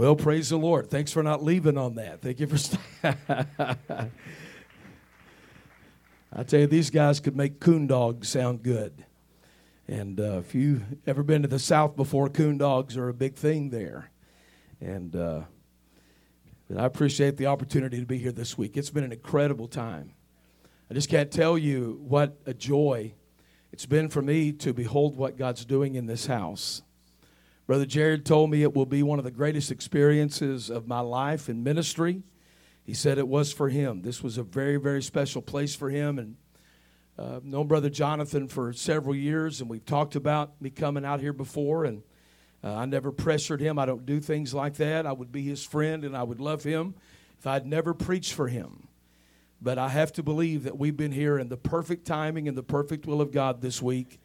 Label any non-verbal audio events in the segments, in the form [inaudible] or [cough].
Well, praise the Lord. Thanks for not leaving on that. Thank you for. St- [laughs] I tell you, these guys could make coon dogs sound good. And uh, if you've ever been to the South before, coon dogs are a big thing there. And uh, I appreciate the opportunity to be here this week. It's been an incredible time. I just can't tell you what a joy it's been for me to behold what God's doing in this house. Brother Jared told me it will be one of the greatest experiences of my life in ministry. He said it was for him. This was a very, very special place for him. And uh, I've known Brother Jonathan for several years, and we've talked about me coming out here before. And uh, I never pressured him. I don't do things like that. I would be his friend, and I would love him if I'd never preached for him. But I have to believe that we've been here in the perfect timing and the perfect will of God this week.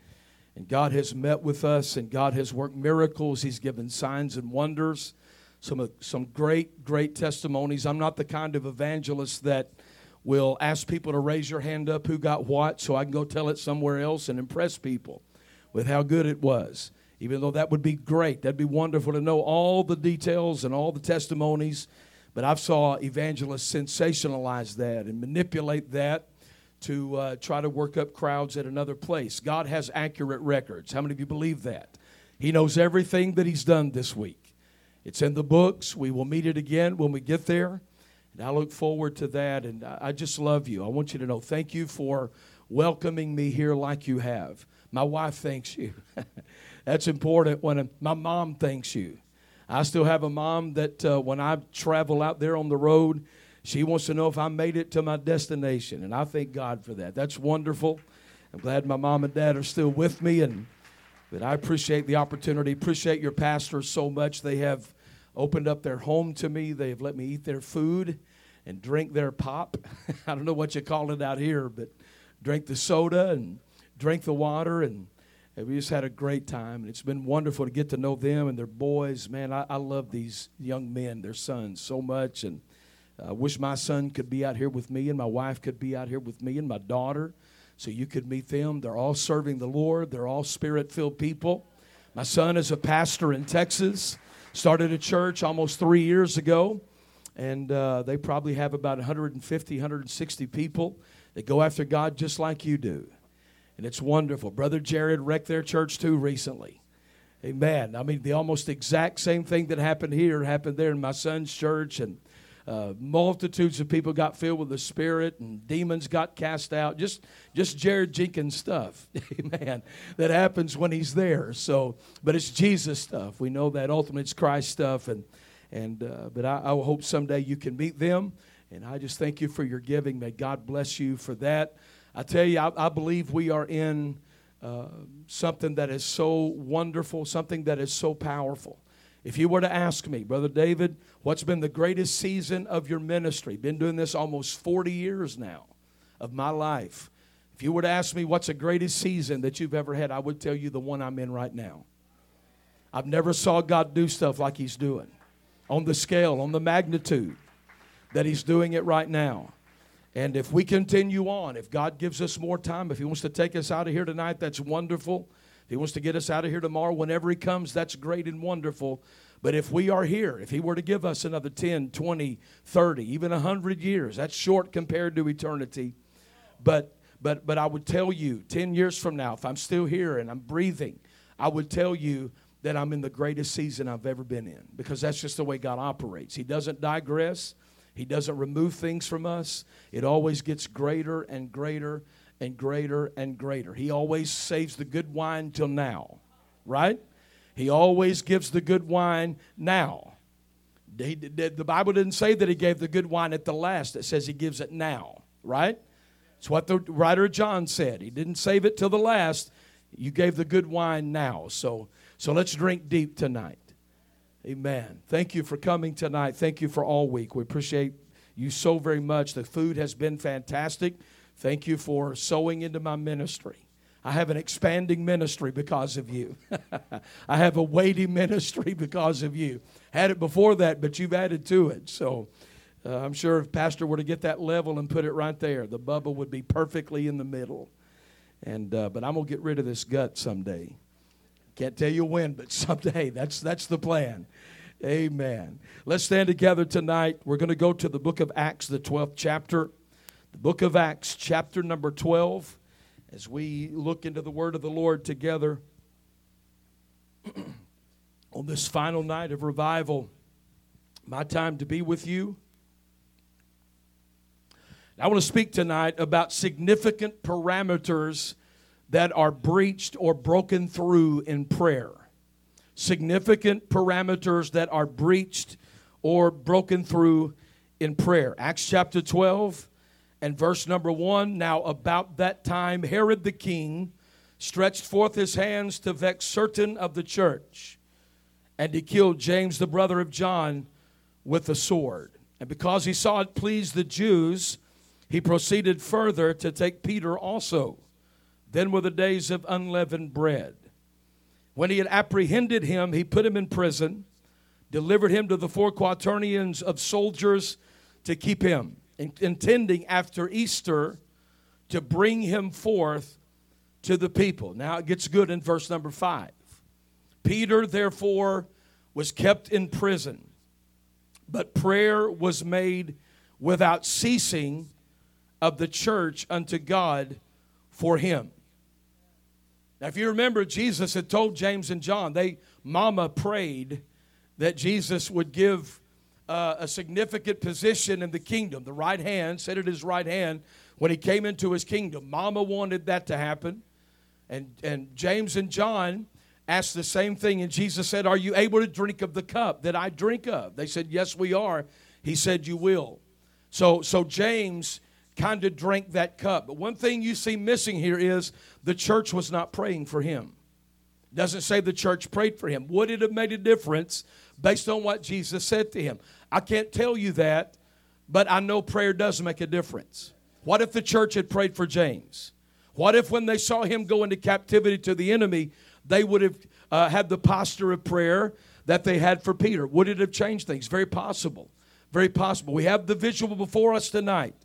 And God has met with us, and God has worked miracles. He's given signs and wonders. Some, uh, some great, great testimonies. I'm not the kind of evangelist that will ask people to raise your hand up who got what so I can go tell it somewhere else and impress people with how good it was. Even though that would be great, that'd be wonderful to know all the details and all the testimonies but I've saw evangelists sensationalize that and manipulate that to uh, try to work up crowds at another place. God has accurate records. How many of you believe that? He knows everything that He's done this week. It's in the books. We will meet it again when we get there. And I look forward to that. And I just love you. I want you to know thank you for welcoming me here like you have. My wife thanks you. [laughs] That's important when my mom thanks you. I still have a mom that uh, when I travel out there on the road, she wants to know if I made it to my destination. And I thank God for that. That's wonderful. I'm glad my mom and dad are still with me. And but I appreciate the opportunity. Appreciate your pastors so much. They have opened up their home to me. They have let me eat their food and drink their pop. [laughs] I don't know what you call it out here, but drink the soda and drink the water and and we just had a great time. And it's been wonderful to get to know them and their boys. Man, I, I love these young men, their sons, so much. And I wish my son could be out here with me and my wife could be out here with me and my daughter so you could meet them. They're all serving the Lord, they're all spirit filled people. My son is a pastor in Texas, started a church almost three years ago. And uh, they probably have about 150, 160 people that go after God just like you do and it's wonderful. Brother Jared wrecked their church too recently. Amen. I mean, the almost exact same thing that happened here happened there in my son's church, and uh, multitudes of people got filled with the Spirit, and demons got cast out. Just, just Jared Jenkins stuff, [laughs] amen. That happens when he's there. So, but it's Jesus stuff. We know that ultimately it's Christ stuff, and and uh, but I, I hope someday you can meet them. And I just thank you for your giving. May God bless you for that. I tell you, I, I believe we are in uh, something that is so wonderful, something that is so powerful. If you were to ask me, Brother David, what's been the greatest season of your ministry? Been doing this almost 40 years now of my life. If you were to ask me what's the greatest season that you've ever had, I would tell you the one I'm in right now. I've never saw God do stuff like he's doing on the scale, on the magnitude that he's doing it right now. And if we continue on, if God gives us more time, if He wants to take us out of here tonight, that's wonderful. If He wants to get us out of here tomorrow, whenever He comes, that's great and wonderful. But if we are here, if He were to give us another 10, 20, 30, even 100 years, that's short compared to eternity. But, but, but I would tell you, 10 years from now, if I'm still here and I'm breathing, I would tell you that I'm in the greatest season I've ever been in because that's just the way God operates. He doesn't digress. He doesn't remove things from us. It always gets greater and greater and greater and greater. He always saves the good wine till now, right? He always gives the good wine now. He, the Bible didn't say that he gave the good wine at the last. It says he gives it now, right? It's what the writer John said. He didn't save it till the last. You gave the good wine now. So, so let's drink deep tonight. Amen. Thank you for coming tonight. Thank you for all week. We appreciate you so very much. The food has been fantastic. Thank you for sowing into my ministry. I have an expanding ministry because of you. [laughs] I have a weighty ministry [laughs] because of you. Had it before that, but you've added to it. So uh, I'm sure if Pastor were to get that level and put it right there, the bubble would be perfectly in the middle. And uh, but I'm gonna get rid of this gut someday. Can't tell you when, but [laughs] someday. That's that's the plan. Amen. Let's stand together tonight. We're going to go to the book of Acts, the 12th chapter. The book of Acts, chapter number 12, as we look into the word of the Lord together [clears throat] on this final night of revival. My time to be with you. I want to speak tonight about significant parameters that are breached or broken through in prayer significant parameters that are breached or broken through in prayer. Acts chapter 12 and verse number 1 Now, about that time, Herod the king stretched forth his hands to vex certain of the church, and he killed James, the brother of John, with a sword. And because he saw it please the Jews, he proceeded further to take Peter also. Then were the days of unleavened bread. When he had apprehended him, he put him in prison, delivered him to the four quaternions of soldiers to keep him, intending after Easter to bring him forth to the people. Now it gets good in verse number five. Peter, therefore, was kept in prison, but prayer was made without ceasing of the church unto God for him. Now, if you remember, Jesus had told James and John, they, Mama prayed that Jesus would give uh, a significant position in the kingdom, the right hand, set at his right hand when he came into his kingdom. Mama wanted that to happen. And, and James and John asked the same thing, and Jesus said, Are you able to drink of the cup that I drink of? They said, Yes, we are. He said, You will. So, so James kind of drank that cup. But one thing you see missing here is the church was not praying for him. Doesn't say the church prayed for him. Would it have made a difference based on what Jesus said to him? I can't tell you that, but I know prayer does make a difference. What if the church had prayed for James? What if when they saw him go into captivity to the enemy, they would have uh, had the posture of prayer that they had for Peter? Would it have changed things? Very possible. Very possible. We have the visual before us tonight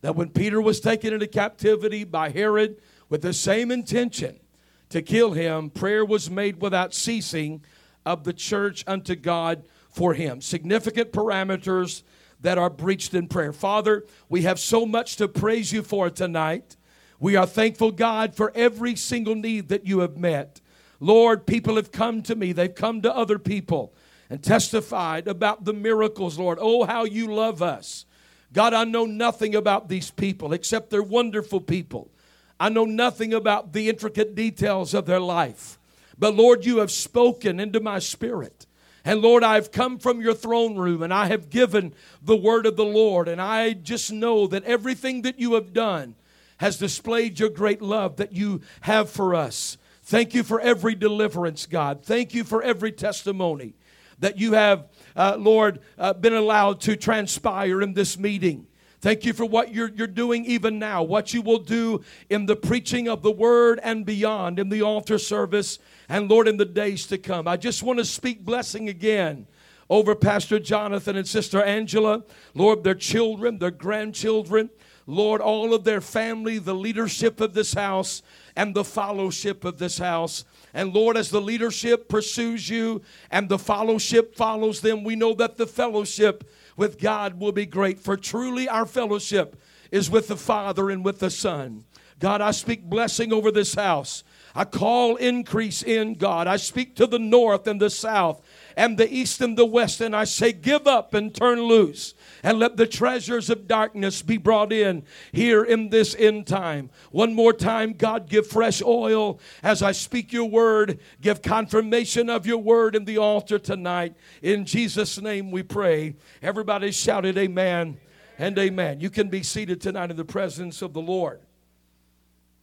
that when Peter was taken into captivity by Herod with the same intention to kill him, prayer was made without ceasing of the church unto God for him. Significant parameters that are breached in prayer. Father, we have so much to praise you for tonight. We are thankful, God, for every single need that you have met. Lord, people have come to me, they've come to other people and testified about the miracles, Lord. Oh, how you love us. God, I know nothing about these people except they're wonderful people. I know nothing about the intricate details of their life. But Lord, you have spoken into my spirit. And Lord, I've come from your throne room and I have given the word of the Lord. And I just know that everything that you have done has displayed your great love that you have for us. Thank you for every deliverance, God. Thank you for every testimony that you have uh, Lord, uh, been allowed to transpire in this meeting. Thank you for what you're, you're doing even now, what you will do in the preaching of the word and beyond, in the altar service, and Lord, in the days to come. I just want to speak blessing again over Pastor Jonathan and Sister Angela, Lord, their children, their grandchildren, Lord, all of their family, the leadership of this house, and the fellowship of this house. And Lord, as the leadership pursues you and the fellowship follows them, we know that the fellowship with God will be great. For truly our fellowship is with the Father and with the Son. God, I speak blessing over this house. I call increase in God. I speak to the north and the south and the east and the west, and I say, Give up and turn loose and let the treasures of darkness be brought in here in this end time. One more time, God, give fresh oil as I speak your word. Give confirmation of your word in the altar tonight. In Jesus' name we pray. Everybody shouted, Amen and amen. You can be seated tonight in the presence of the Lord.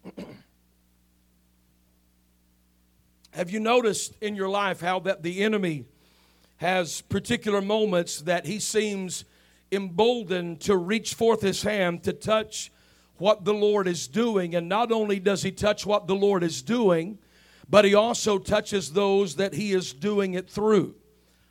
[clears throat] Have you noticed in your life how that the enemy has particular moments that he seems emboldened to reach forth his hand to touch what the Lord is doing. And not only does he touch what the Lord is doing, but he also touches those that he is doing it through.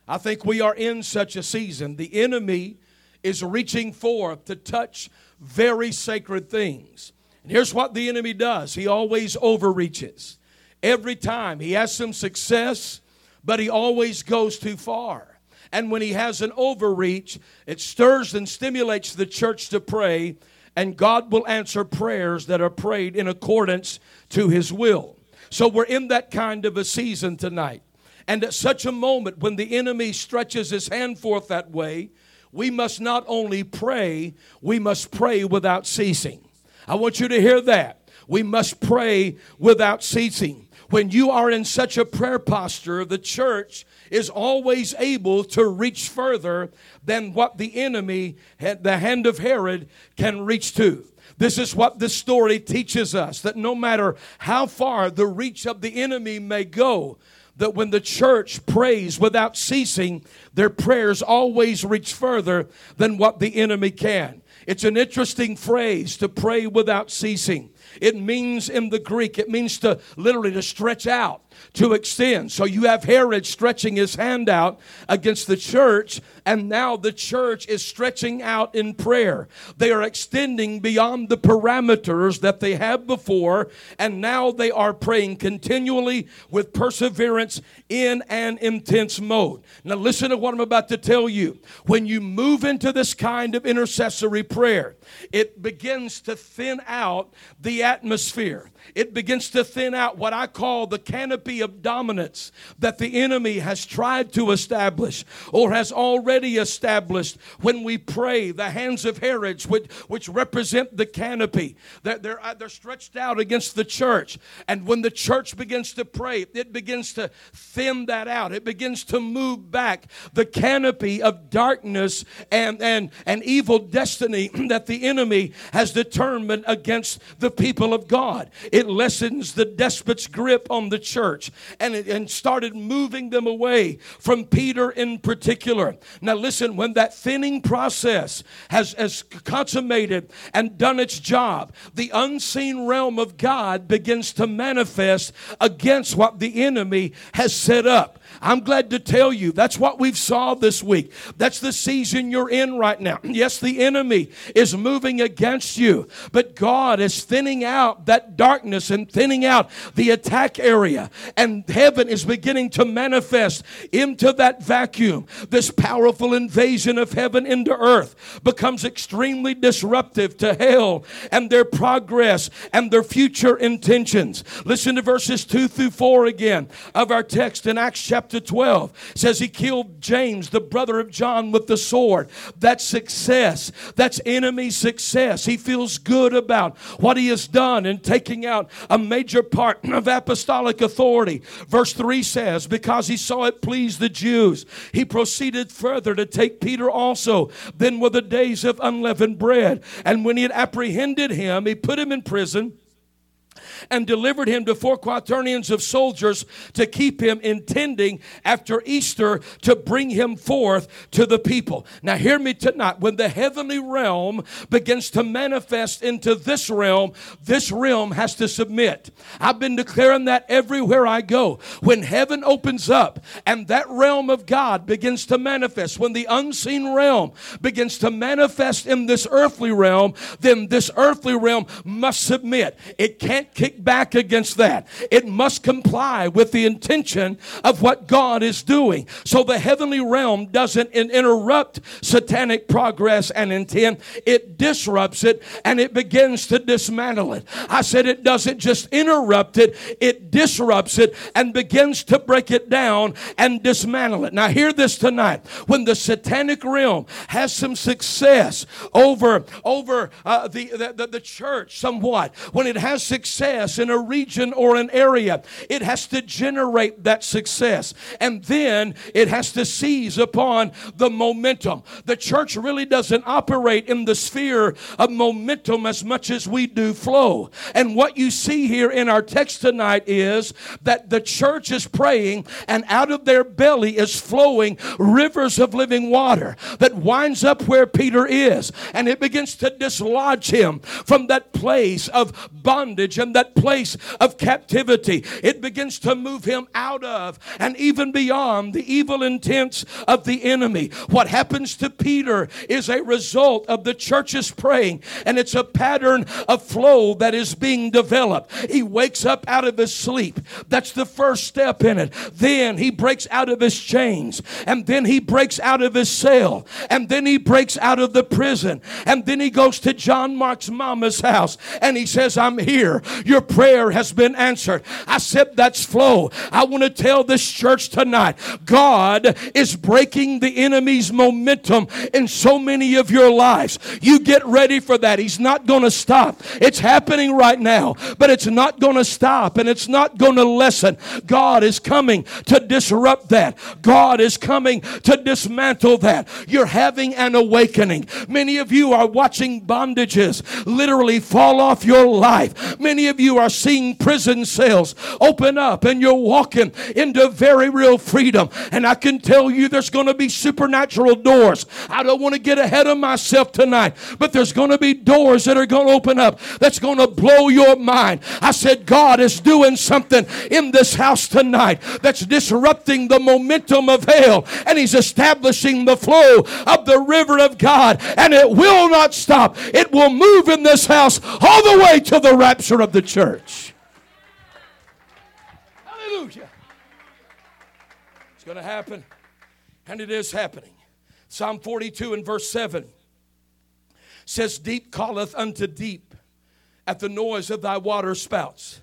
I think we are in such a season. The enemy is reaching forth to touch very sacred things. And here's what the enemy does he always overreaches. Every time he has some success, but he always goes too far. And when he has an overreach, it stirs and stimulates the church to pray, and God will answer prayers that are prayed in accordance to his will. So we're in that kind of a season tonight. And at such a moment when the enemy stretches his hand forth that way, we must not only pray, we must pray without ceasing. I want you to hear that. We must pray without ceasing. When you are in such a prayer posture, the church is always able to reach further than what the enemy, the hand of Herod, can reach to. This is what this story teaches us that no matter how far the reach of the enemy may go, that when the church prays without ceasing, their prayers always reach further than what the enemy can. It's an interesting phrase to pray without ceasing. It means in the Greek, it means to literally to stretch out to extend. So you have Herod stretching his hand out against the church, and now the church is stretching out in prayer. They are extending beyond the parameters that they had before, and now they are praying continually with perseverance in an intense mode. Now, listen to what I'm about to tell you. When you move into this kind of intercessory prayer, it begins to thin out the atmosphere it begins to thin out what I call the canopy of dominance that the enemy has tried to establish or has already established when we pray. The hands of Herods, which, which represent the canopy, they're, they're, uh, they're stretched out against the church. And when the church begins to pray, it begins to thin that out. It begins to move back the canopy of darkness and, and, and evil destiny [clears throat] that the enemy has determined against the people of God. It lessens the despot's grip on the church and, it, and started moving them away from Peter in particular. Now, listen, when that thinning process has, has consummated and done its job, the unseen realm of God begins to manifest against what the enemy has set up. I'm glad to tell you that's what we've saw this week. That's the season you're in right now. [clears throat] Yes, the enemy is moving against you, but God is thinning out that darkness and thinning out the attack area. And heaven is beginning to manifest into that vacuum. This powerful invasion of heaven into earth becomes extremely disruptive to hell and their progress and their future intentions. Listen to verses 2 through 4 again of our text in Acts chapter chapter 12 says he killed James, the brother of John, with the sword. That's success. That's enemy success. He feels good about what he has done in taking out a major part [clears throat] of apostolic authority. Verse 3 says, Because he saw it please the Jews, he proceeded further to take Peter also. Then were the days of unleavened bread. And when he had apprehended him, he put him in prison and delivered him to four quaternions of soldiers to keep him intending after Easter to bring him forth to the people. Now, hear me tonight. When the heavenly realm begins to manifest into this realm, this realm has to submit. I've been declaring that everywhere I go. When heaven opens up and that realm of God begins to manifest, when the unseen realm begins to manifest in this earthly realm, then this earthly realm must submit. It can't kick back against that. It must comply with the intention of what God is doing. So the heavenly realm doesn't interrupt satanic progress and intent, it disrupts it and it begins to dismantle it. I said it doesn't just interrupt it, it disrupts it and begins to break it down and dismantle it. Now, hear this tonight. When the satanic realm has some success over, over uh, the, the, the church somewhat, when it has success, success in a region or an area, it has to generate that success. And then it has to seize upon the momentum. The church really doesn't operate in the sphere of momentum as much as we do flow. And what you see here in our text tonight is that the church is praying, and out of their belly is flowing rivers of living water that winds up where Peter is. And it begins to dislodge him from that place of bondage and from that place of captivity. It begins to move him out of and even beyond the evil intents of the enemy. What happens to Peter is a result of the church's praying, and it's a pattern of flow that is being developed. He wakes up out of his sleep. That's the first step in it. Then he breaks out of his chains, and then he breaks out of his cell, and then he breaks out of the prison, and then he goes to John Mark's mama's house, and he says, I'm here. Your prayer has been answered. I said, That's flow. I want to tell this church tonight God is breaking the enemy's momentum in so many of your lives. You get ready for that. He's not going to stop. It's happening right now, but it's not going to stop and it's not going to lessen. God is coming to disrupt that. God is coming to dismantle that. You're having an awakening. Many of you are watching bondages literally fall off your life. Many of you are seeing prison cells open up and you're walking into very real freedom. And I can tell you there's going to be supernatural doors. I don't want to get ahead of myself tonight, but there's going to be doors that are going to open up that's going to blow your mind. I said, God is doing something in this house tonight that's disrupting the momentum of hell and He's establishing the flow of the river of God and it will not stop. It will move in this house all the way to the rapture of the church. Hallelujah. It's going to happen and it is happening. Psalm 42 and verse 7 says, Deep calleth unto deep at the noise of thy water spouts.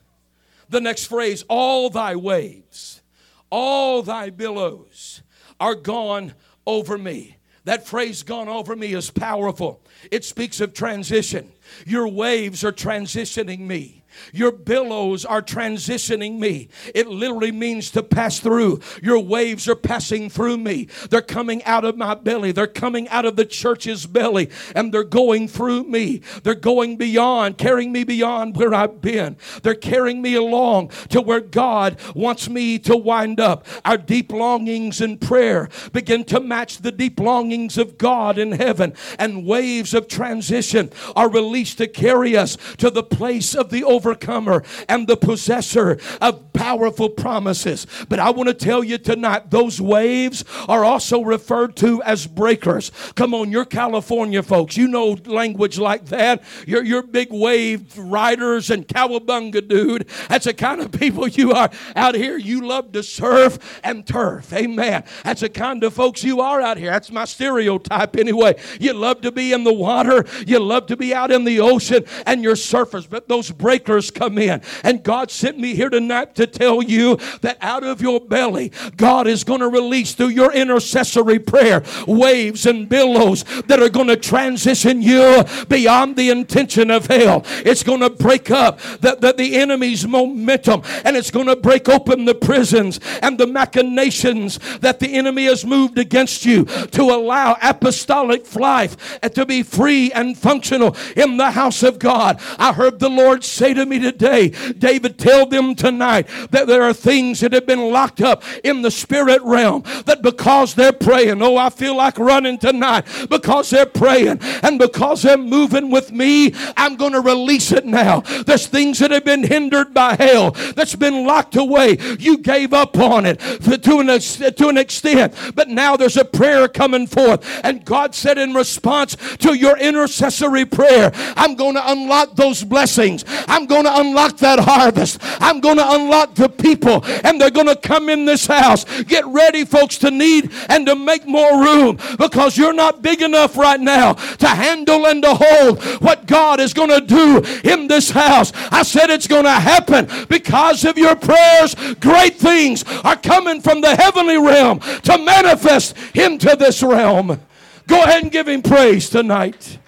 The next phrase, all thy waves, all thy billows are gone over me. That phrase, gone over me, is powerful. It speaks of transition. Your waves are transitioning me. Your billows are transitioning me. It literally means to pass through. Your waves are passing through me. They're coming out of my belly. They're coming out of the church's belly and they're going through me. They're going beyond, carrying me beyond where I've been. They're carrying me along to where God wants me to wind up. Our deep longings in prayer begin to match the deep longings of God in heaven, and waves of transition are released to carry us to the place of the over overcomer and the possessor of powerful promises. But I want to tell you tonight, those waves are also referred to as breakers. Come on, you're California folks. You know language like that. You're, you're big wave riders and cowabunga, dude. That's the kind of people you are out here. You love to surf and turf. Amen. That's the kind of folks you are out here. That's my stereotype anyway. You love to be in the water. You love to be out in the ocean and you're surfers. But those breakers come in. And God sent me here tonight to tell you that out of your belly, God is going to release through your intercessory prayer waves and billows that are going to transition you beyond the intention of hell. It's going to break up the, the, the enemy's momentum and it's going to break open the prisons and the machinations that the enemy has moved against you to allow apostolic life to be free and functional in the house of God. I heard the Lord say to me today, David, tell them tonight that there are things that have been locked up in the spirit realm that because they're praying, oh, I feel like running tonight because they're praying and because they're moving with me, I'm going to release it now. There's things that have been hindered by hell that's been locked away. You gave up on it to an, to an extent, but now there's a prayer coming forth. And God said in response to your intercessory prayer, I'm going to unlock those blessings. I'm going to unlock that harvest. I'm going to unlock the people, and they're going to come in this house. Get ready, folks, to need and to make more room because you're not big enough right now to handle and to hold what God is going to do in this house. I said it's going to happen because of your prayers. Great things are coming from the heavenly realm to manifest into this realm. Go ahead and give him praise tonight.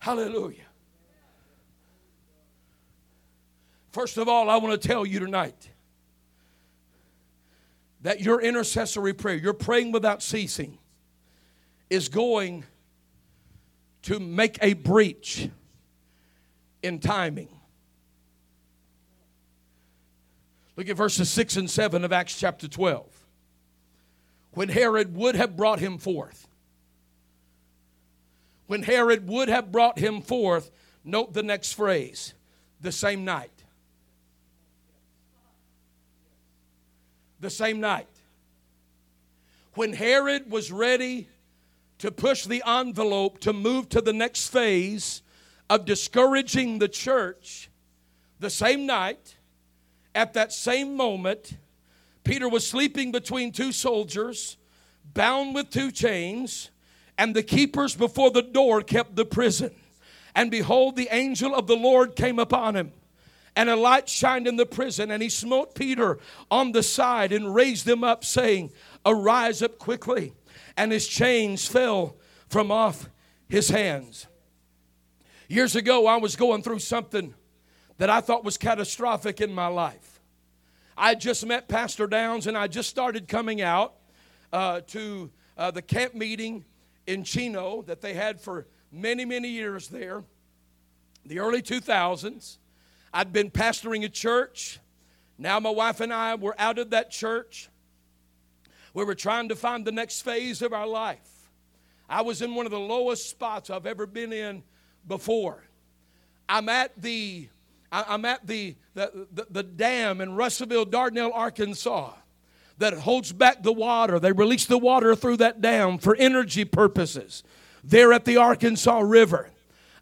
Hallelujah. First of all, I want to tell you tonight that your intercessory prayer, your praying without ceasing, is going to make a breach in timing. Look at verses 6 and 7 of Acts chapter 12. When Herod would have brought him forth, when Herod would have brought him forth, note the next phrase the same night. The same night. When Herod was ready to push the envelope to move to the next phase of discouraging the church, the same night, at that same moment, Peter was sleeping between two soldiers, bound with two chains, and the keepers before the door kept the prison. And behold, the angel of the Lord came upon him. And a light shined in the prison, and he smote Peter on the side and raised him up, saying, Arise up quickly. And his chains fell from off his hands. Years ago, I was going through something that I thought was catastrophic in my life. I just met Pastor Downs, and I just started coming out uh, to uh, the camp meeting in Chino that they had for many, many years there, the early 2000s. I'd been pastoring a church. Now, my wife and I were out of that church. We were trying to find the next phase of our life. I was in one of the lowest spots I've ever been in before. I'm at the I'm at the, the, the, the dam in Russellville, Dardanelle, Arkansas, that holds back the water. They release the water through that dam for energy purposes. There at the Arkansas River.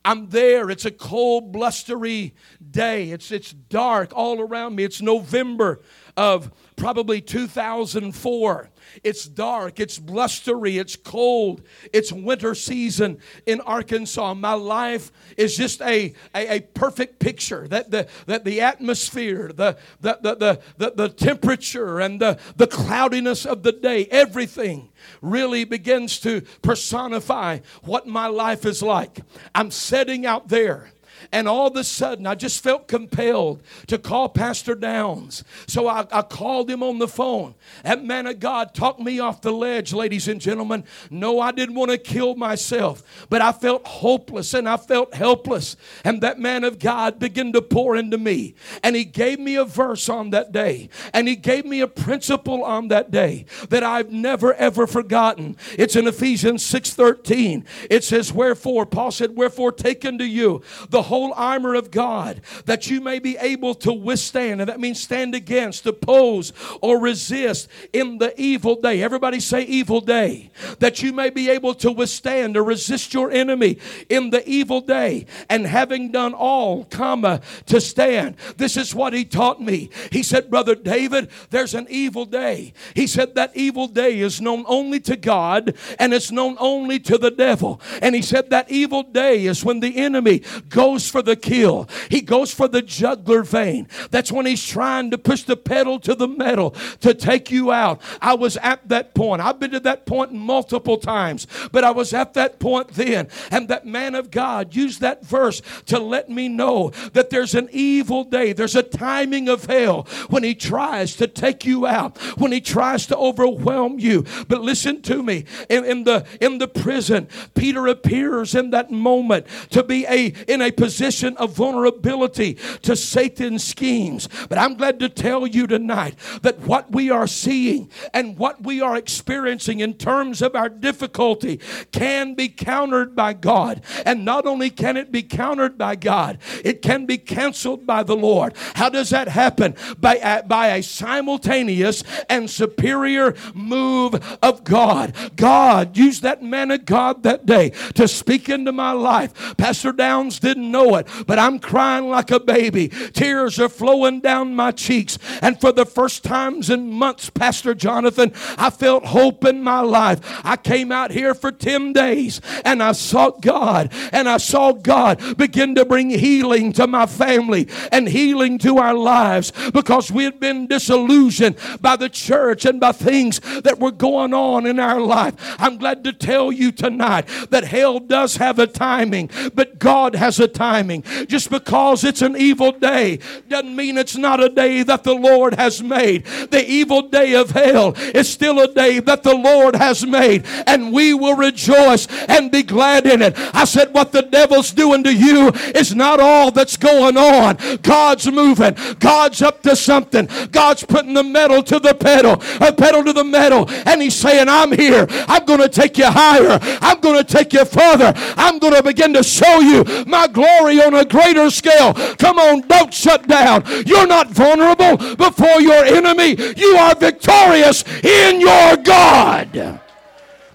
I'm there. It's a cold, blustery day. It's, it's dark all around me. It's November of probably 2004. It's dark, it's blustery, it's cold, it's winter season in Arkansas. My life is just a, a, a perfect picture that the, that the atmosphere, the, the, the, the, the, the temperature, and the, the cloudiness of the day, everything really begins to personify what my life is like. I'm setting out there and all of a sudden, I just felt compelled to call Pastor Downs. So I, I called him on the phone. That man of God talked me off the ledge, ladies and gentlemen. No, I didn't want to kill myself, but I felt hopeless and I felt helpless. And that man of God began to pour into me. And he gave me a verse on that day. And he gave me a principle on that day that I've never ever forgotten. It's in Ephesians 6:13. It says, Wherefore, Paul said, Wherefore take unto you the whole armor of God that you may be able to withstand. And that means stand against, oppose, or resist in the evil day. Everybody say evil day. That you may be able to withstand or resist your enemy in the evil day. And having done all, comma, to stand. This is what he taught me. He said, Brother David, there's an evil day. He said that evil day is known only to God and it's known only to the devil. And he said that evil day is when the enemy goes goes for the kill. He goes for the jugular vein. That's when he's trying to push the pedal to the metal to take you out. I was at that point. I've been to that point multiple times, but I was at that point then. And that man of God used that verse to let me know that there's an evil day. There's a timing of hell when he tries to take you out, when he tries to overwhelm you. But listen to me. In, in the in the prison, Peter appears in that moment to be a in a position position of vulnerability to Satan's schemes. But I'm glad to tell you tonight that what we are seeing and what we are experiencing in terms of our difficulty can be countered by God. And not only can it be countered by God, it can be canceled by the Lord. How does that happen? By a, by a simultaneous and superior move of God. God used that man of God that day to speak into my life. Pastor Downs didn't know know it, but I'm crying like a baby. Tears are flowing down my cheeks. And for the first times in months, Pastor Jonathan, I felt hope in my life. I came out here for 10 days and I sought God and I saw God begin to bring healing to my family and healing to our lives because we had been disillusioned by the church and by things that were going on in our life. I'm glad to tell you tonight that hell does have a timing, but God has a timing timing. Just because it's an evil day doesn't mean it's not a day that the Lord has made. The evil day of hell is still a day that the Lord has made, and we will rejoice and be glad in it. I said, What the devil's doing to you is not all that's going on. God's moving, God's up to something, God's putting the metal to the pedal, a pedal to the metal, and He's saying, I'm here. I'm going to take you higher, I'm going to take you further, I'm going to begin to show you my glory on a greater scale. Come on, don't shut down. You're not vulnerable before your enemy, you are victorious in your God.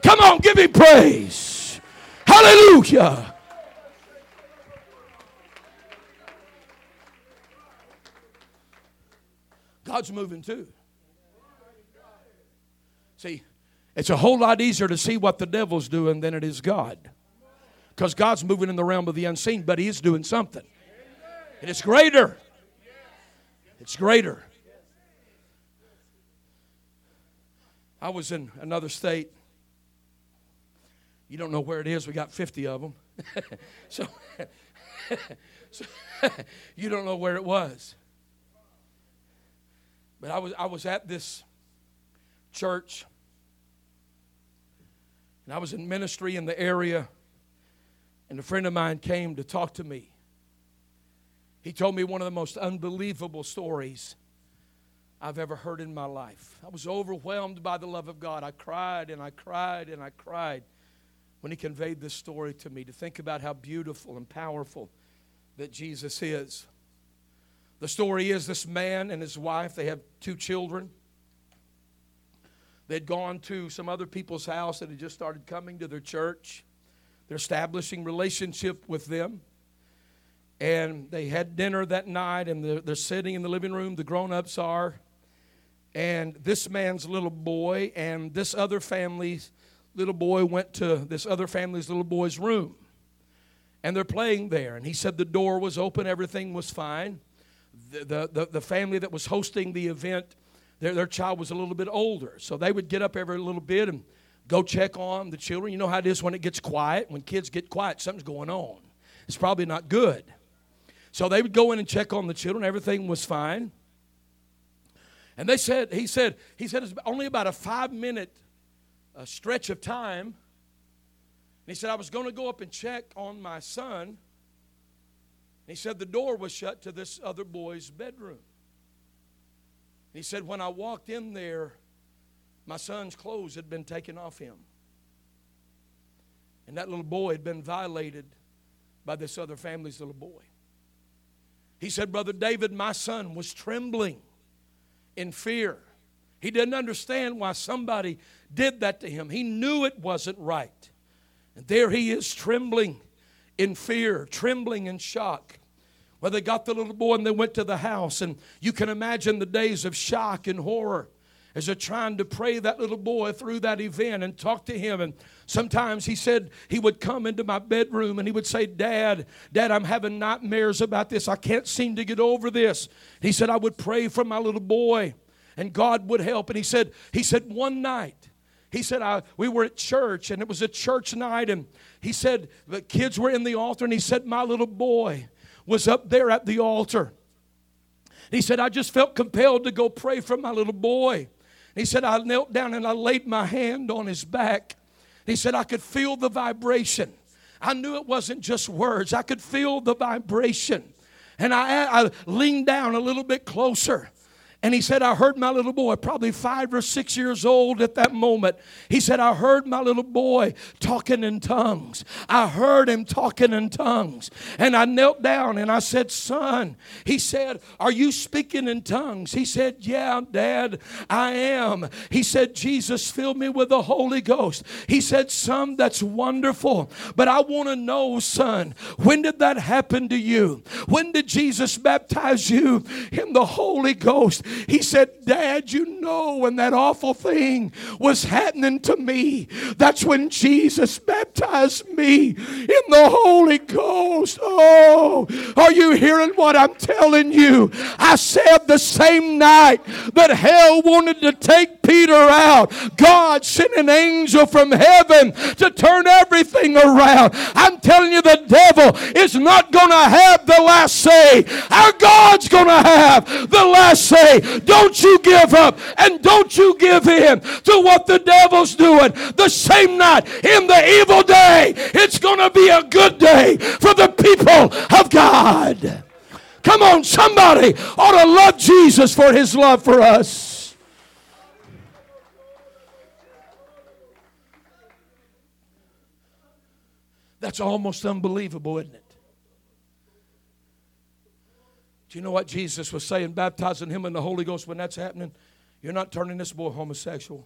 Come on, give me praise. Hallelujah. God's moving too. See, it's a whole lot easier to see what the devil's doing than it is God. Because God's moving in the realm of the unseen, but He is doing something. And it's greater. It's greater. I was in another state. You don't know where it is. We got 50 of them. [laughs] so, [laughs] so [laughs] you don't know where it was. But I was, I was at this church, and I was in ministry in the area, and a friend of mine came to talk to me. He told me one of the most unbelievable stories I've ever heard in my life. I was overwhelmed by the love of God. I cried and I cried and I cried when he conveyed this story to me to think about how beautiful and powerful that Jesus is. The story is this man and his wife, they have two children. They'd gone to some other people's house that had just started coming to their church. They're establishing relationship with them. And they had dinner that night, and they're, they're sitting in the living room. The grown ups are. And this man's little boy and this other family's little boy went to this other family's little boy's room. And they're playing there. And he said the door was open, everything was fine. The, the, the, family that was hosting the event, their, their child was a little bit older. So they would get up every little bit and go check on the children. You know how it is when it gets quiet. When kids get quiet, something's going on. It's probably not good. So they would go in and check on the children. Everything was fine. And they said, he said, he said it's only about a five minute uh, stretch of time. And he said, I was going to go up and check on my son. He said the door was shut to this other boy's bedroom. He said, when I walked in there, my son's clothes had been taken off him. And that little boy had been violated by this other family's little boy. He said, Brother David, my son was trembling in fear. He didn't understand why somebody did that to him. He knew it wasn't right. And there he is trembling in fear, trembling in shock. Well, they got the little boy and they went to the house, and you can imagine the days of shock and horror as they're trying to pray that little boy through that event and talk to him. And sometimes he said he would come into my bedroom and he would say, Dad, Dad, I'm having nightmares about this. I can't seem to get over this. He said, I would pray for my little boy and God would help. And he said, he said, one night, he said, I, we were at church and it was a church night. And he said, the kids were in the altar. And he said, my little boy was up there at the altar. He said, I just felt compelled to go pray for my little boy. He said, I knelt down and I laid my hand on his back. He said, I could feel the vibration. I knew it wasn't just words, I could feel the vibration. And I, I leaned down a little bit closer. And he said, I heard my little boy, probably five or six years old at that moment. He said, I heard my little boy talking in tongues. I heard him talking in tongues. And I knelt down and I said, Son, he said, Are you speaking in tongues? He said, Yeah, Dad, I am. He said, Jesus filled me with the Holy Ghost. He said, Son, that's wonderful. But I want to know, son, when did that happen to you? When did Jesus baptize you in the Holy Ghost? He said, Dad, you know when that awful thing was happening to me, that's when Jesus baptized me in the Holy Ghost. Oh, are you hearing what I'm telling you? I said the same night that hell wanted to take Peter out, God sent an angel from heaven to turn everything around. I'm telling you, the devil is not going to have the last say. Our God's going to have the last say. Don't you give up and don't you give in to what the devil's doing. The same night, in the evil day, it's going to be a good day for the people of God. Come on, somebody ought to love Jesus for his love for us. That's almost unbelievable, isn't it? Do you know what Jesus was saying, baptizing him in the Holy Ghost when that's happening? You're not turning this boy homosexual.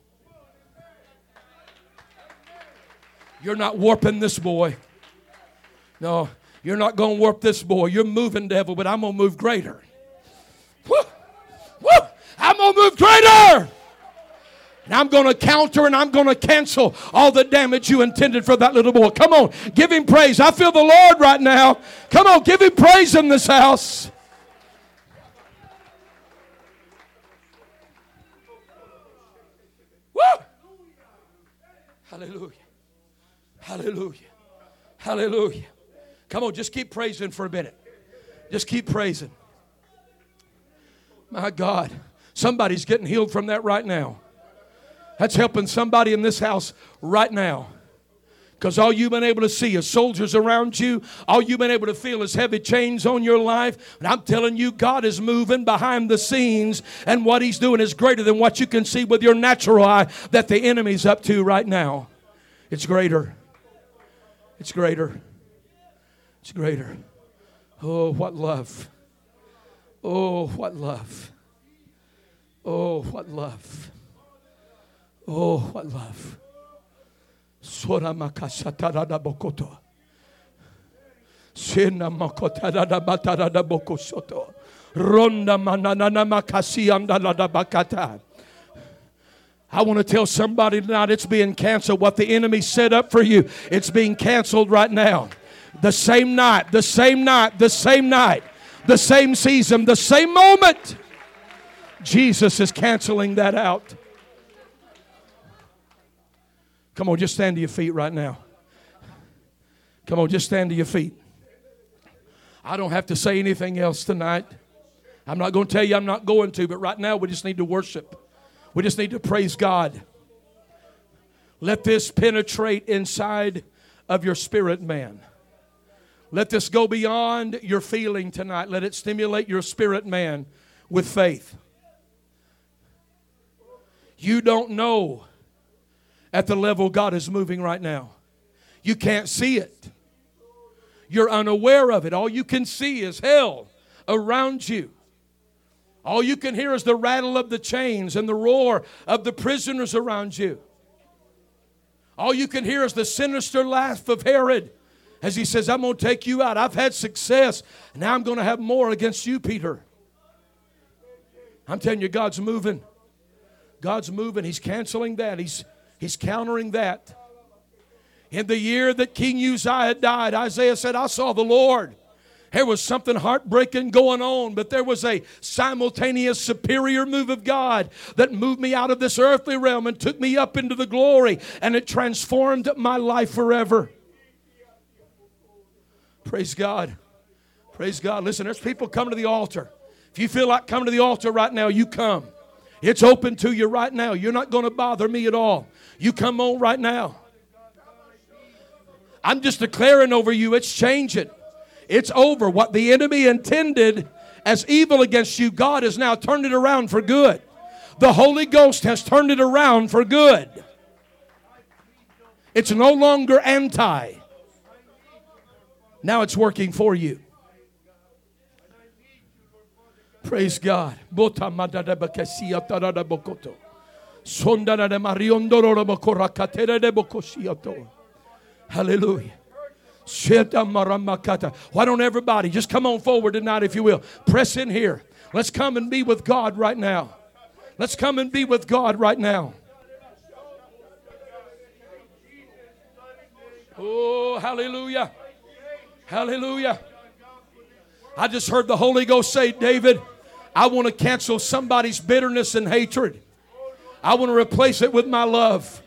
You're not warping this boy. No, you're not going to warp this boy. You're moving, devil, but I'm going to move greater. Woo! Woo! I'm going to move greater. And I'm going to counter and I'm going to cancel all the damage you intended for that little boy. Come on, give him praise. I feel the Lord right now. Come on, give him praise in this house. Hallelujah. Hallelujah. Hallelujah. Come on, just keep praising for a minute. Just keep praising. My God, somebody's getting healed from that right now. That's helping somebody in this house right now. Because all you've been able to see is soldiers around you. All you've been able to feel is heavy chains on your life. And I'm telling you, God is moving behind the scenes, and what He's doing is greater than what you can see with your natural eye that the enemy's up to right now. It's greater. It's greater. It's greater. Oh, what love. Oh, what love. Oh, what love. Oh, what love. Sora makashatarada bokoto. Sena makotarada batarada bokosoto. Ronda mananana makasi andalada bakata. I want to tell somebody tonight it's being canceled. What the enemy set up for you, it's being canceled right now the same night, the same night, the same night, the same season, the same moment. Jesus is canceling that out. Come on, just stand to your feet right now. Come on, just stand to your feet. I don't have to say anything else tonight. I'm not going to tell you I'm not going to, but right now we just need to worship. We just need to praise God. Let this penetrate inside of your spirit, man. Let this go beyond your feeling tonight. Let it stimulate your spirit man with faith. You don't know at the level God is moving right now. You can't see it. You're unaware of it. All you can see is hell around you. All you can hear is the rattle of the chains and the roar of the prisoners around you. All you can hear is the sinister laugh of Herod as he says, I'm going to take you out. I've had success. Now I'm going to have more against you, Peter. I'm telling you, God's moving. God's moving. He's canceling that. He's, he's countering that. In the year that King Uzziah died, Isaiah said, I saw the Lord. There was something heartbreaking going on, but there was a simultaneous superior move of God that moved me out of this earthly realm and took me up into the glory, and it transformed my life forever. Praise God. Praise God. Listen, there's people coming to the altar. If you feel like coming to the altar right now, you come. It's open to you right now. You're not going to bother me at all. You come on right now. I'm just declaring over you it's changing. It's over. What the enemy intended as evil against you, God has now turned it around for good. The Holy Ghost has turned it around for good. It's no longer anti. Now it's working for you. Praise God. Hallelujah. Why don't everybody just come on forward tonight, if you will? Press in here. Let's come and be with God right now. Let's come and be with God right now. Oh, hallelujah. Hallelujah. I just heard the Holy Ghost say, David, I want to cancel somebody's bitterness and hatred. I want to replace it with my love.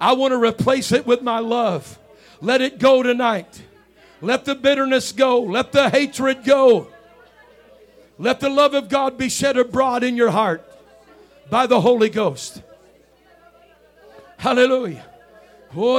I want to replace it with my love. Let it go tonight. Let the bitterness go. Let the hatred go. Let the love of God be shed abroad in your heart by the Holy Ghost. Hallelujah. Oh,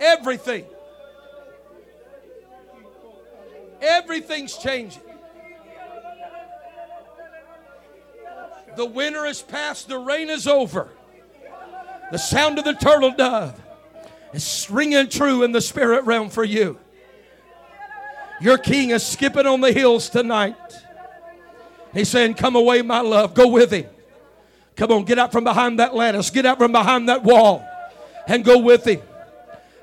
Everything. Everything's changing. The winter is past, the rain is over. The sound of the turtle dove is ringing true in the spirit realm for you. Your king is skipping on the hills tonight. He's saying, Come away, my love. Go with him. Come on, get out from behind that lattice, get out from behind that wall, and go with him.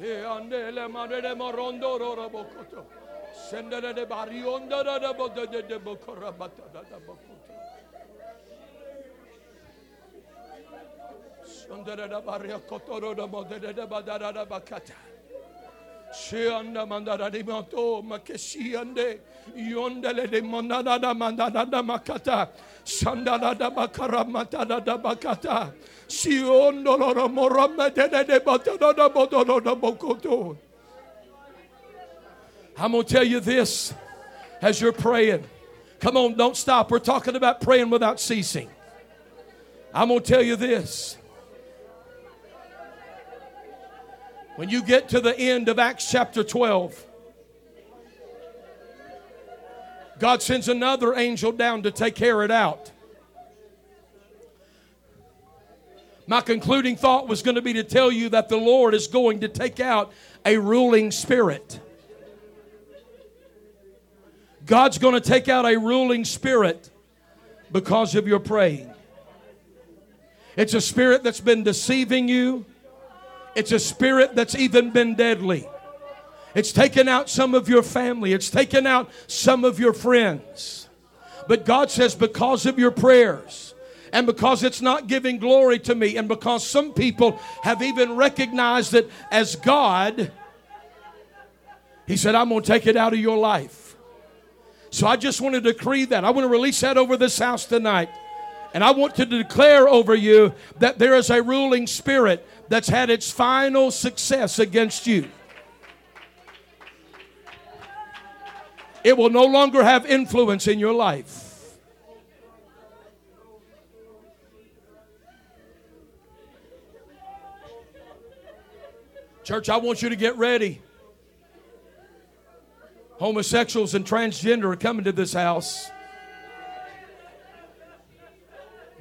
Andele marere morondo bokoto. Sendere barionda rara bodo de bokora batada da bokoto. Sondere baria kotoro da modere da badara da bakata. Shianda mandara di mato makeshiande yondele de mandana da mandana da makata sandala da bakara matana da bakata siondolo morama de de batana da bodono da bokoto I'm to tell you this as you're praying. Come on, don't stop. We're talking about praying without ceasing. I'm to tell you this. When you get to the end of Acts chapter 12, God sends another angel down to take care of it out. My concluding thought was going to be to tell you that the Lord is going to take out a ruling spirit. God's going to take out a ruling spirit because of your praying. It's a spirit that's been deceiving you. It's a spirit that's even been deadly. It's taken out some of your family, it's taken out some of your friends. But God says, because of your prayers, and because it's not giving glory to me, and because some people have even recognized it as God, He said, I'm going to take it out of your life. So I just want to decree that. I want to release that over this house tonight. And I want to declare over you that there is a ruling spirit that's had its final success against you. It will no longer have influence in your life. Church, I want you to get ready. Homosexuals and transgender are coming to this house.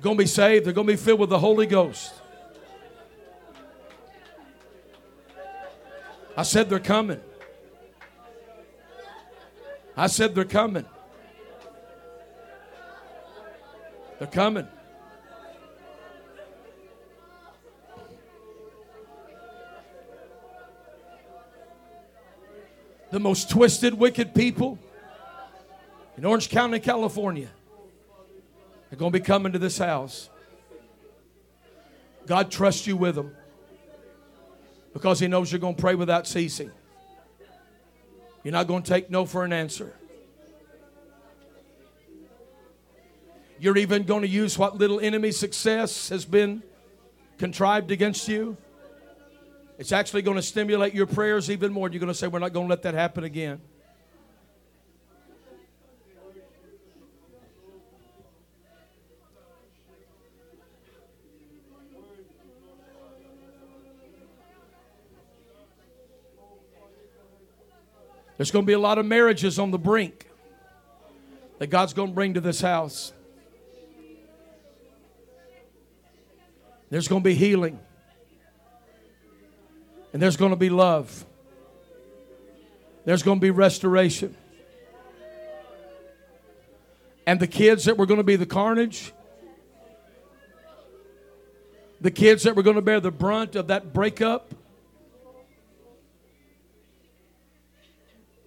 Going to be saved. They're going to be filled with the Holy Ghost. I said they're coming. I said they're coming. They're coming. The most twisted, wicked people in Orange County, California, are going to be coming to this house. God trusts you with them because He knows you're going to pray without ceasing. You're not going to take no for an answer. You're even going to use what little enemy success has been contrived against you. It's actually going to stimulate your prayers even more. You're going to say, We're not going to let that happen again. There's going to be a lot of marriages on the brink that God's going to bring to this house. There's going to be healing. And there's going to be love. There's going to be restoration. And the kids that were going to be the carnage, the kids that were going to bear the brunt of that breakup,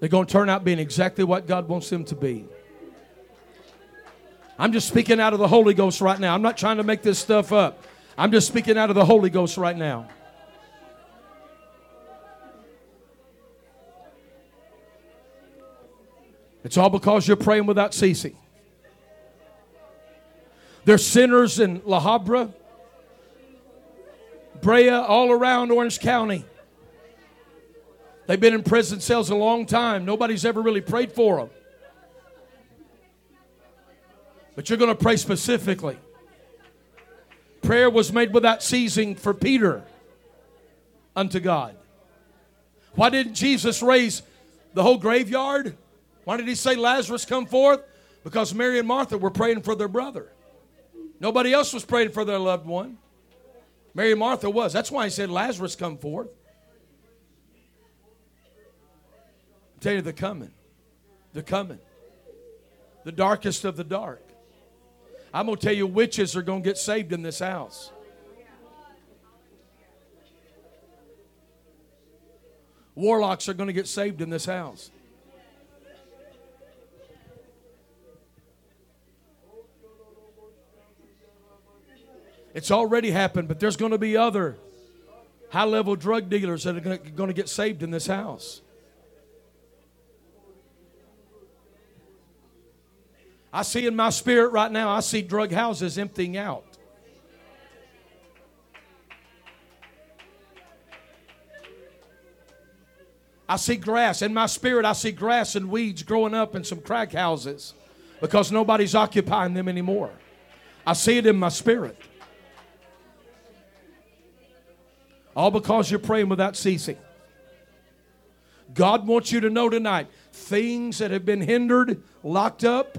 They're going to turn out being exactly what God wants them to be. I'm just speaking out of the Holy Ghost right now. I'm not trying to make this stuff up. I'm just speaking out of the Holy Ghost right now. It's all because you're praying without ceasing. There's sinners in La Habra, Brea, all around Orange County They've been in prison cells a long time. Nobody's ever really prayed for them. But you're going to pray specifically. Prayer was made without ceasing for Peter unto God. Why didn't Jesus raise the whole graveyard? Why did he say, Lazarus, come forth? Because Mary and Martha were praying for their brother. Nobody else was praying for their loved one. Mary and Martha was. That's why he said, Lazarus, come forth. I tell you, they're coming. They're coming. The darkest of the dark. I'm going to tell you, witches are going to get saved in this house. Warlocks are going to get saved in this house. It's already happened, but there's going to be other high level drug dealers that are going to get saved in this house. I see in my spirit right now, I see drug houses emptying out. I see grass. In my spirit, I see grass and weeds growing up in some crack houses because nobody's occupying them anymore. I see it in my spirit. All because you're praying without ceasing. God wants you to know tonight things that have been hindered, locked up,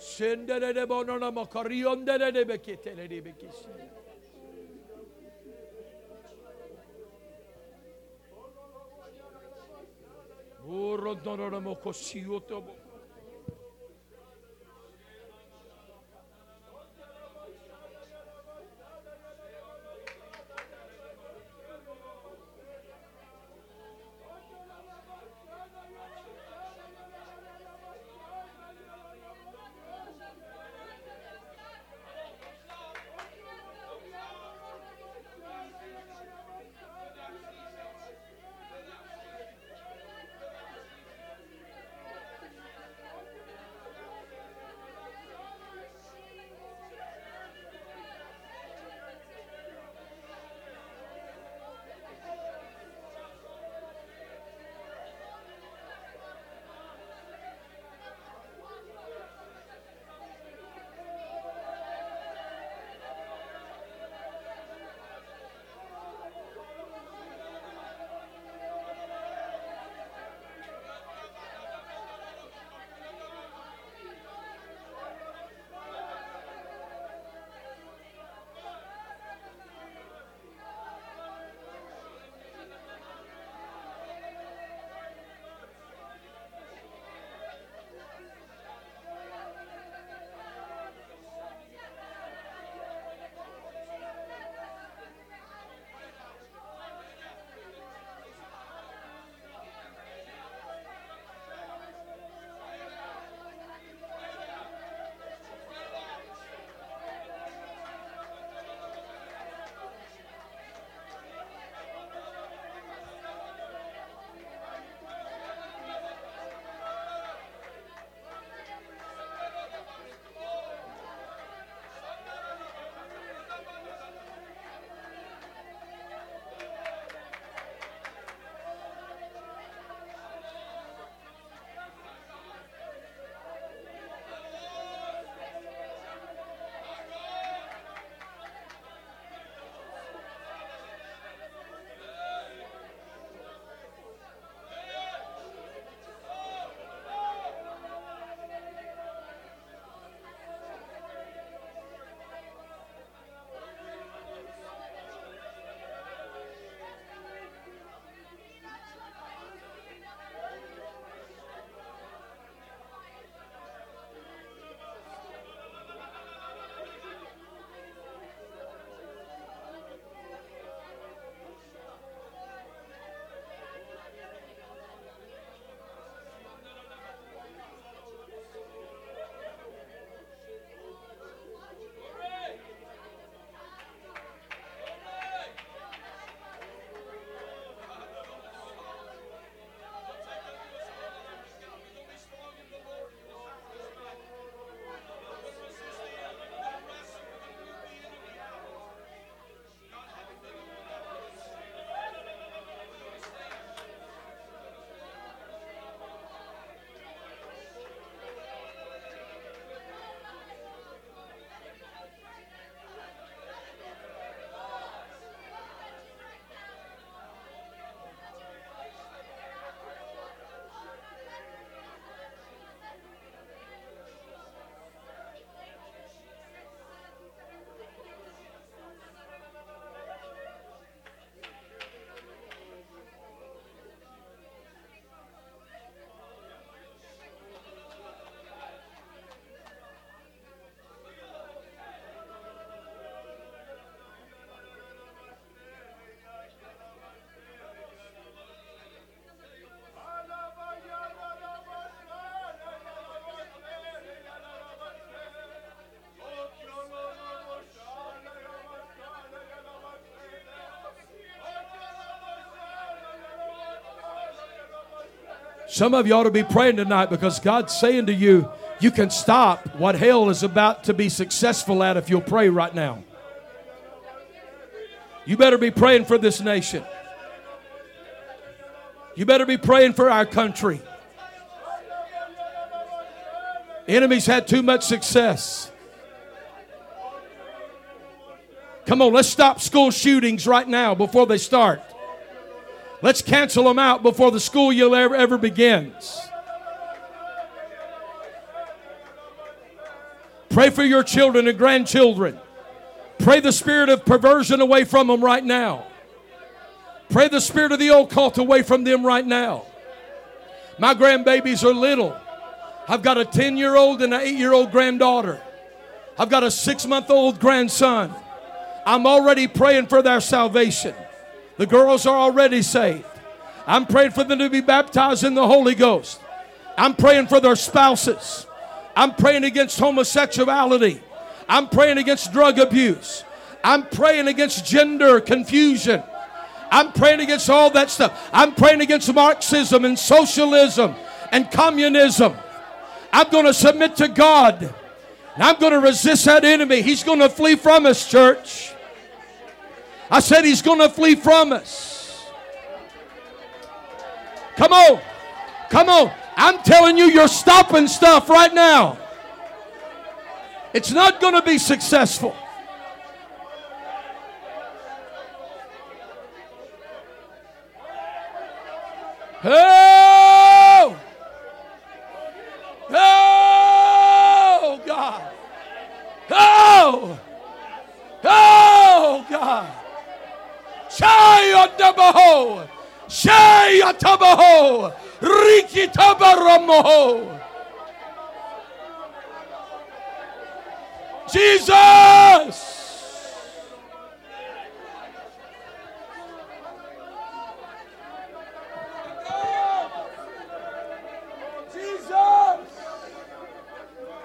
Sendere de bonona makariyondere de beketele de bekisi. Uro dono Some of you ought to be praying tonight because God's saying to you, you can stop what hell is about to be successful at if you'll pray right now. You better be praying for this nation. You better be praying for our country. Enemies had too much success. Come on, let's stop school shootings right now before they start. Let's cancel them out before the school year ever, ever begins. Pray for your children and grandchildren. Pray the spirit of perversion away from them right now. Pray the spirit of the occult away from them right now. My grandbabies are little. I've got a 10 year old and an 8 year old granddaughter. I've got a six month old grandson. I'm already praying for their salvation. The girls are already saved. I'm praying for them to be baptized in the Holy Ghost. I'm praying for their spouses. I'm praying against homosexuality. I'm praying against drug abuse. I'm praying against gender confusion. I'm praying against all that stuff. I'm praying against Marxism and socialism and communism. I'm going to submit to God. And I'm going to resist that enemy. He's going to flee from us, church. I said he's going to flee from us. Come on. Come on. I'm telling you, you're stopping stuff right now. It's not going to be successful. Oh! Oh, God. Oh! Oh, God. Shayatabaho. Shayatabaho. Rikitabaramoho. Jesus.